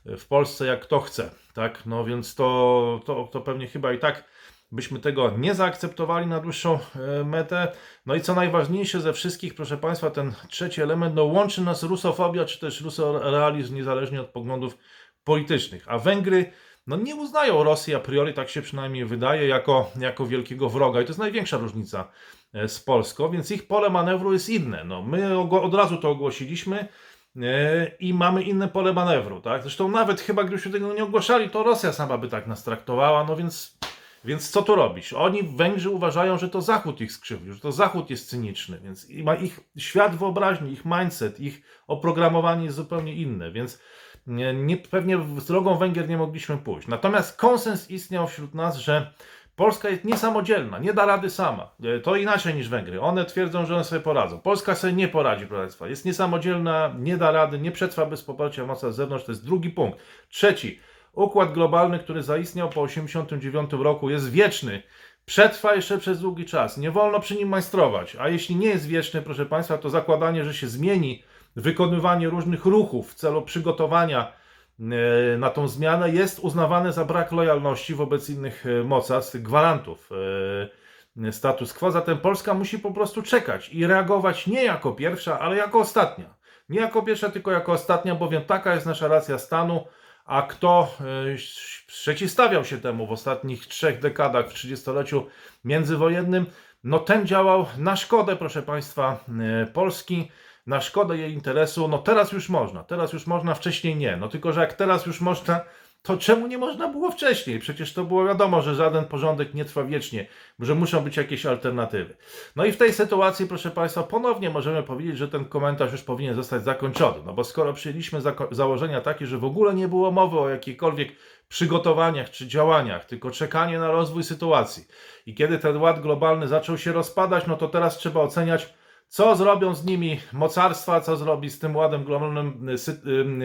w Polsce jak kto chce. Tak? No więc to, to, to pewnie chyba i tak byśmy tego nie zaakceptowali na dłuższą e, metę. No i co najważniejsze ze wszystkich, proszę Państwa, ten trzeci element, no łączy nas rusofobia czy też rusorealizm niezależnie od poglądów politycznych. A Węgry no nie uznają Rosji a priori, tak się przynajmniej wydaje, jako, jako wielkiego wroga. I to jest największa różnica e, z Polską, więc ich pole manewru jest inne. No, my od razu to ogłosiliśmy e, i mamy inne pole manewru. Tak? Zresztą nawet chyba gdybyśmy tego nie ogłaszali, to Rosja sama by tak nas traktowała, no więc więc co tu robisz? Oni, Węgrzy, uważają, że to Zachód ich skrzywdził, że to Zachód jest cyniczny, więc ma ich świat wyobraźni, ich mindset, ich oprogramowanie jest zupełnie inne, więc nie, nie, pewnie z drogą Węgier nie mogliśmy pójść. Natomiast konsens istniał wśród nas, że Polska jest niesamodzielna, nie da rady sama. E, To inaczej niż Węgry. One twierdzą, że one sobie poradzą. Polska sobie nie poradzi, proszę Państwa. Jest niesamodzielna, nie da rady, nie przetrwa bez poparcia mocy z zewnątrz. To jest drugi punkt. Trzeci. Układ globalny, który zaistniał po 1989 roku, jest wieczny. Przetrwa jeszcze przez długi czas. Nie wolno przy nim majstrować. A jeśli nie jest wieczny, proszę Państwa, to zakładanie, że się zmieni wykonywanie różnych ruchów w celu przygotowania e, na tą zmianę jest uznawane za brak lojalności wobec innych e, mocarstw, gwarantów e, status quo. Zatem Polska musi po prostu czekać i reagować nie jako pierwsza, ale jako ostatnia. Nie jako pierwsza, tylko jako ostatnia, bowiem taka jest nasza racja stanu. A kto e, przeciwstawiał się temu w ostatnich trzech dekadach, w trzydziestoleciu międzywojennym, no ten działał na szkodę, proszę Państwa, e, Polski, na szkodę jej interesu. No teraz już można, teraz już można, wcześniej nie. No tylko, że jak teraz już można, to czemu nie można było wcześniej? Przecież to było wiadomo, że żaden porządek nie trwa wiecznie, że muszą być jakieś alternatywy. No i w tej sytuacji, proszę Państwa, ponownie możemy powiedzieć, że ten komentarz już powinien zostać zakończony. No bo skoro przyjęliśmy założenia takie, że w ogóle nie było mowy o jakichkolwiek przygotowaniach czy działaniach, tylko czekanie na rozwój sytuacji. I kiedy ten ład globalny zaczął się rozpadać, no to teraz trzeba oceniać, co zrobią z nimi mocarstwa, co zrobi z tym ładem globalnym y, sy-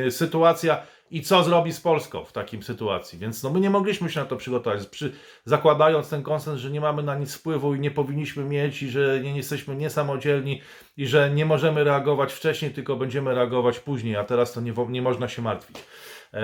y, sytuacja i co zrobi z Polską w takim sytuacji. Więc no, my nie mogliśmy się na to przygotować, przy, zakładając ten konsens, że nie mamy na nic wpływu i nie powinniśmy mieć, i że nie jesteśmy niesamodzielni i że nie możemy reagować wcześniej, tylko będziemy reagować później, a teraz to nie, nie można się martwić. E,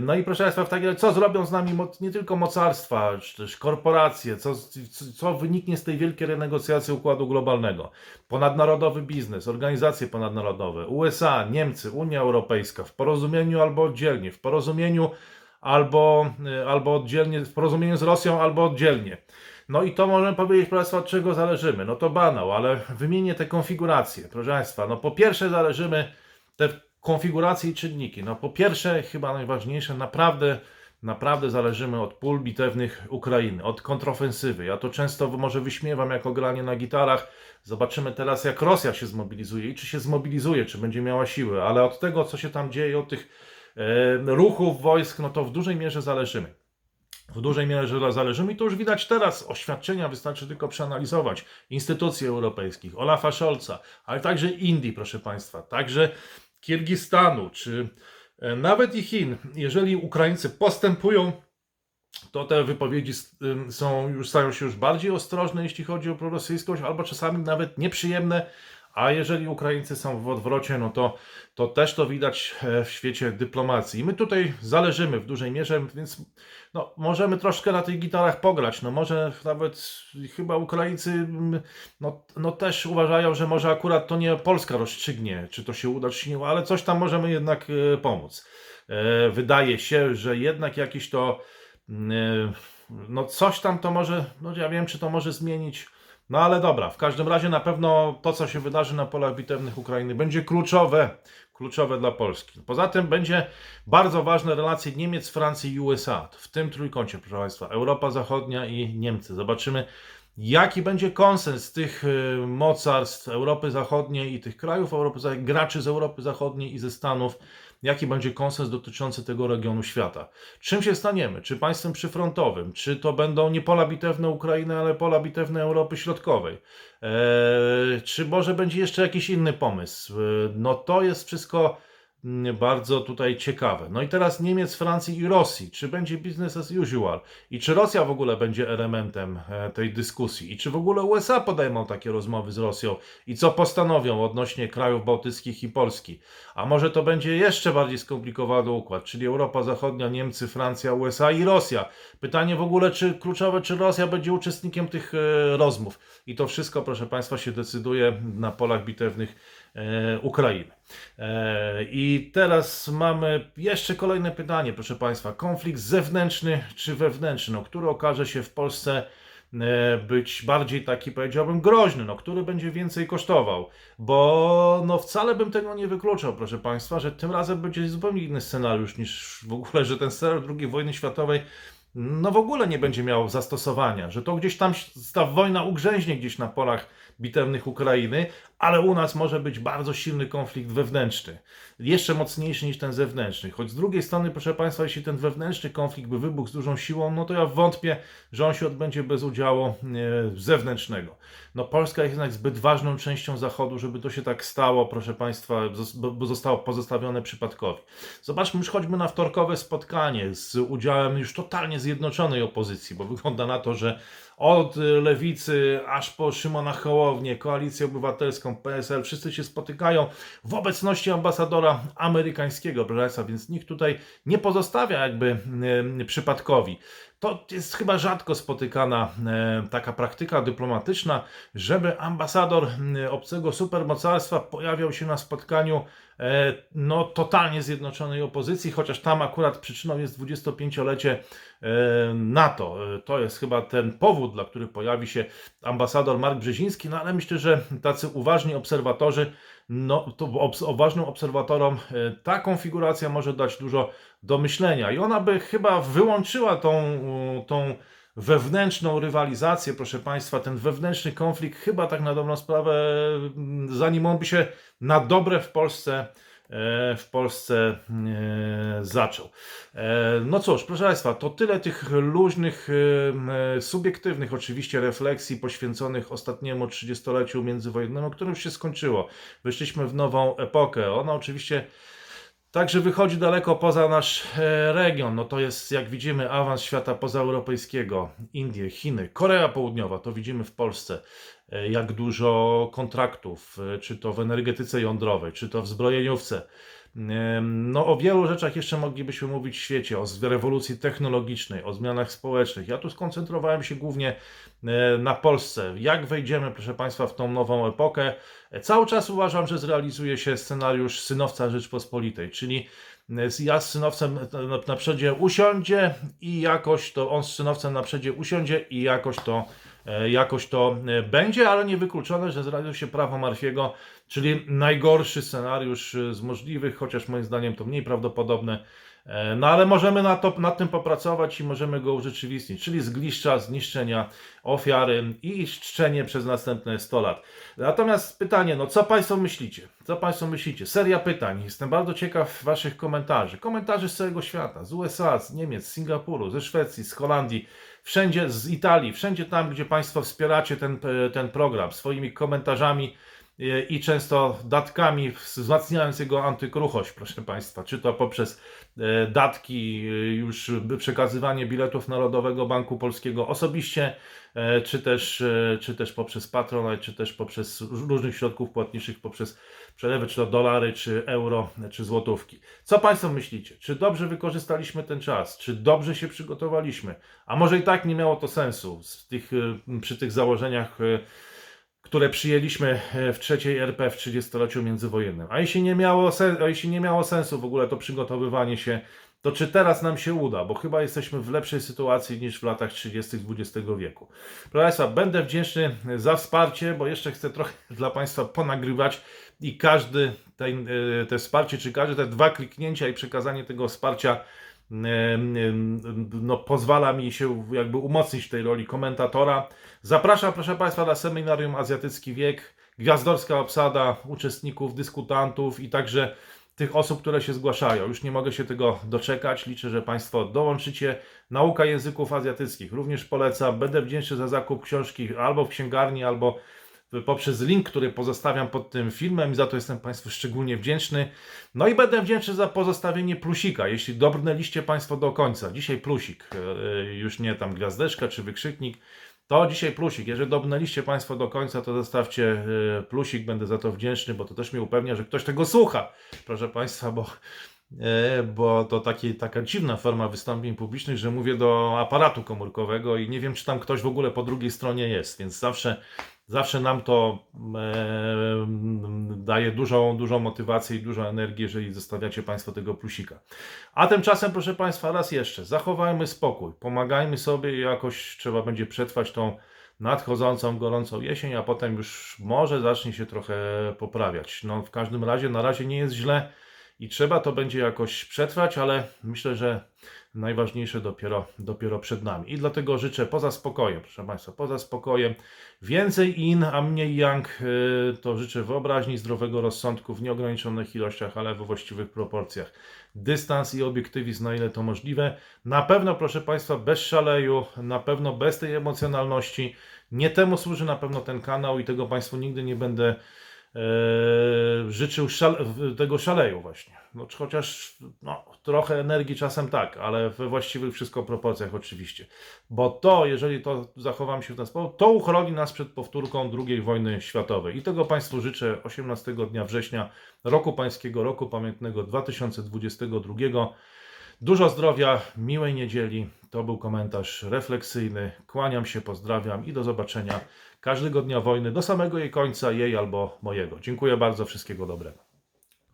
No i proszę Państwa, w takim razie, co zrobią z nami nie tylko mocarstwa, czy też korporacje, co, co- co wyniknie z tej wielkiej renegocjacji układu globalnego? Ponadnarodowy biznes, organizacje ponadnarodowe, USA, Niemcy, Unia Europejska w porozumieniu albo oddzielnie, w porozumieniu albo, e, albo oddzielnie, w porozumieniu z Rosją albo oddzielnie. No i to możemy powiedzieć, proszę Państwa, od czego zależymy. No to banał, ale wymienię te konfiguracje, proszę Państwa. No po pierwsze zależymy te konfiguracje i czynniki. No po pierwsze, chyba najważniejsze, naprawdę, naprawdę zależymy od pól bitewnych Ukrainy, od kontrofensywy. Ja to często może wyśmiewam jako granie na gitarach. Zobaczymy teraz, jak Rosja się zmobilizuje i czy się zmobilizuje, czy będzie miała siły, ale od tego, co się tam dzieje, od tych e, ruchów wojsk, no to w dużej mierze zależymy. W dużej mierze zależymy i to już widać teraz. Oświadczenia wystarczy tylko przeanalizować. Instytucji europejskich, Olafa Scholza, ale także Indii, proszę Państwa, także Kirgistanu, czy e, nawet i Chin. Jeżeli Ukraińcy postępują, to te wypowiedzi są już, stają się już bardziej ostrożne, jeśli chodzi o prorosyjskość, albo czasami nawet nieprzyjemne. A jeżeli Ukraińcy są w odwrocie, no to, to też to widać e, w świecie dyplomacji. I my tutaj zależymy w dużej mierze, więc no, możemy troszkę na tych gitarach pograć. No może nawet chyba Ukraińcy mm, no, no też uważają, że może akurat to nie Polska rozstrzygnie, czy to się uda, czy nie, ale coś tam możemy jednak e, pomóc. E, Wydaje się, że jednak jakiś to mm, no coś tam to może, no ja wiem, czy to może zmienić. No ale dobra, w każdym razie na pewno to, co się wydarzy na polach bitewnych Ukrainy, będzie kluczowe, kluczowe dla Polski. Poza tym będzie bardzo ważne relacje Niemiec, Francji i USA. W tym trójkącie, proszę Państwa, Europa Zachodnia i Niemcy. Zobaczymy, jaki będzie konsens tych y, mocarstw Europy Zachodniej i tych krajów Europy Zachodniej, graczy z Europy Zachodniej i ze Stanów, jaki będzie konsens dotyczący tego regionu świata. Czym się staniemy? Czy państwem przyfrontowym? Czy to będą nie pola bitewne Ukrainy, ale pola bitewne Europy Środkowej? Eee, czy może będzie jeszcze jakiś inny pomysł? Eee, no to jest wszystko bardzo tutaj ciekawe. No i teraz Niemiec, Francji i Rosji. Czy będzie business as usual? I czy Rosja w ogóle będzie elementem e, tej dyskusji? I czy w ogóle USA podejmą takie rozmowy z Rosją? I co postanowią odnośnie krajów bałtyckich i Polski? A może to będzie jeszcze bardziej skomplikowany układ, czyli Europa Zachodnia, Niemcy, Francja, USA i Rosja. Pytanie w ogóle, czy kluczowe, czy Rosja będzie uczestnikiem tych e, rozmów. I to wszystko, proszę Państwa, się decyduje na polach bitewnych Ukrainy. E, I teraz mamy jeszcze kolejne pytanie, proszę Państwa. Konflikt zewnętrzny czy wewnętrzny, no, który okaże się w Polsce e, być bardziej taki, powiedziałbym, groźny, no, który będzie więcej kosztował, bo no, wcale bym tego nie wykluczał, proszę Państwa, że tym razem będzie zupełnie inny scenariusz niż w ogóle, że ten scenariusz II wojny światowej no w ogóle nie będzie miał zastosowania, że to gdzieś tam ta wojna ugrzęźnie gdzieś na polach bitewnych Ukrainy, ale u nas może być bardzo silny konflikt wewnętrzny, jeszcze mocniejszy niż ten zewnętrzny. Choć z drugiej strony, proszę Państwa, jeśli ten wewnętrzny konflikt by wybuchł z dużą siłą, no to ja wątpię, że on się odbędzie bez udziału e, zewnętrznego. No Polska jest jednak zbyt ważną częścią Zachodu, żeby to się tak stało, proszę Państwa, bo- zostało pozostawione przypadkowi. Zobaczmy już choćby na wtorkowe spotkanie z udziałem już totalnie zjednoczonej opozycji, bo wygląda na to, że od y, lewicy aż po Szymona Hołownię, Koalicję Obywatelską, PSL, wszyscy się spotykają w obecności ambasadora amerykańskiego, Państwa, więc nikt tutaj nie pozostawia jakby przypadkowi. To jest chyba rzadko spotykana e, taka praktyka dyplomatyczna, żeby ambasador y, obcego supermocarstwa pojawiał się na spotkaniu e, no, totalnie zjednoczonej opozycji, chociaż tam akurat przyczyną jest 25-lecie e, NATO. E, To jest chyba ten powód, dla który pojawi się ambasador Mark Brzeziński, no ale myślę, że tacy uważni obserwatorzy, no to obs- uważnym obserwatorom e, ta konfiguracja może dać dużo do myślenia i ona by chyba wyłączyła tą, e, tą wewnętrzną rywalizację, proszę Państwa, ten wewnętrzny konflikt, chyba tak na dobrą sprawę, zanim on by się na dobre w Polsce, e, w Polsce e, zaczął. E, No cóż, proszę Państwa, to tyle tych luźnych, e, e, subiektywnych oczywiście refleksji poświęconych ostatniemu 30-leciu międzywojennemu, które już się skończyło. Weszliśmy w nową epokę. Ona oczywiście Także wychodzi daleko poza nasz e, region. No to jest, jak widzimy, awans świata pozaeuropejskiego. Indie, Chiny, Korea Południowa, to widzimy w Polsce. E, Jak dużo kontraktów, e, czy to w energetyce jądrowej, czy to w zbrojeniówce. No, o wielu rzeczach jeszcze moglibyśmy mówić w świecie, o rewolucji technologicznej, o zmianach społecznych. Ja tu skoncentrowałem się głównie e, na Polsce. Jak wejdziemy, proszę Państwa, w tą nową epokę? E, Cały czas uważam, że zrealizuje się scenariusz synowca Rzeczpospolitej, czyli e, ja z synowcem na, przodzie usiądzie i jakoś to, on z synowcem na przodzie usiądzie i jakoś to, jakoś to e, będzie, ale niewykluczone, że zrealizuje się prawo Marfiego, czyli najgorszy scenariusz e, z możliwych, chociaż moim zdaniem to mniej prawdopodobne. E, No ale możemy na to, nad tym popracować i możemy go urzeczywistnić, czyli zgliszcza, zniszczenia ofiary i czczenie przez następne 100 lat. Natomiast pytanie, no co Państwo myślicie? Co Państwo myślicie? Seria pytań. Jestem bardzo ciekaw Waszych komentarzy. Komentarzy z całego świata, z USA, z Niemiec, z Singapuru, ze Szwecji, z Holandii, wszędzie z Italii, wszędzie tam, gdzie Państwo wspieracie ten, ten program swoimi komentarzami e, i często datkami, wzmacniając jego antykruchość, proszę Państwa, czy to poprzez e, datki, e, już przekazywanie biletów Narodowego Banku Polskiego osobiście, e, czy też, e, czy też poprzez Patronite, czy też poprzez różnych środków płatniczych, poprzez przelewy, czy to dolary, czy euro, czy złotówki. Co Państwo myślicie? Czy dobrze wykorzystaliśmy ten czas? Czy dobrze się przygotowaliśmy? A może i tak nie miało to sensu z tych, e, przy tych założeniach, e, które przyjęliśmy e, w trzeciej RP w 30-leciu międzywojennym. A jeśli nie miało, a jeśli nie miało sensu w ogóle to przygotowywanie się, to czy teraz nam się uda? Bo chyba jesteśmy w lepszej sytuacji niż w latach 30. XX wieku. Proszę Państwa, będę wdzięczny za wsparcie, bo jeszcze chcę trochę dla Państwa ponagrywać i każdy ten, e, te wsparcie, czy każde te dwa kliknięcia i przekazanie tego wsparcia em, no, pozwala mi się jakby umocnić w tej roli komentatora. Zapraszam, proszę Państwa, na seminarium Azjatycki Wiek, gwiazdorska obsada uczestników, dyskutantów i także tych osób, które się zgłaszają. Już nie mogę się tego doczekać. Liczę, że Państwo dołączycie. Nauka języków azjatyckich również polecam. Będę wdzięczny za zakup książki albo w księgarni, albo poprzez link, który pozostawiam pod tym filmem i za to jestem Państwu szczególnie wdzięczny. No i będę wdzięczny za pozostawienie plusika, jeśli dobrnęliście Państwo do końca. Dzisiaj plusik, e, już nie tam gwiazdeczka czy wykrzyknik, to dzisiaj plusik. Jeżeli dobrnęliście Państwo do końca, to zostawcie e, plusik, będę za to wdzięczny, bo to też mnie upewnia, że ktoś tego słucha, proszę Państwa, bo, e, bo to taki, taka dziwna forma wystąpień publicznych, że mówię do aparatu komórkowego i nie wiem, czy tam ktoś w ogóle po drugiej stronie jest, więc zawsze Zawsze nam to daje dużą, dużą motywację i dużą energię, jeżeli zostawiacie Państwo tego plusika. A tymczasem, proszę Państwa, raz jeszcze, zachowajmy spokój, pomagajmy sobie i jakoś trzeba będzie przetrwać tą nadchodzącą, gorącą jesień, a potem już może zacznie się trochę poprawiać. No, w każdym razie, na razie nie jest źle i trzeba to będzie jakoś przetrwać, ale myślę, że najważniejsze dopiero, dopiero przed nami. I dlatego życzę poza spokojem, proszę Państwa, poza spokojem, więcej in, a mniej yang, yy, to życzę wyobraźni, zdrowego rozsądku w nieograniczonych ilościach, ale we właściwych proporcjach. Dystans i obiektywizm, na ile to możliwe. Na pewno, proszę Państwa, bez szaleju, na pewno bez tej emocjonalności. Nie temu służy na pewno ten kanał i tego Państwu nigdy nie będę życzył szale, tego szaleju właśnie. No, chociaż no, trochę energii czasem tak, ale we właściwych wszystko proporcjach oczywiście. Bo to, jeżeli to zachowamy się w ten sposób, to uchroni nas przed powtórką II wojny światowej. I tego Państwu życzę 18 dnia września roku pańskiego, roku pamiętnego 2022. Dużo zdrowia, miłej niedzieli. To był komentarz refleksyjny. Kłaniam się, pozdrawiam i do zobaczenia każdego dnia wojny, do samego jej końca, jej albo mojego. Dziękuję bardzo, wszystkiego dobrego.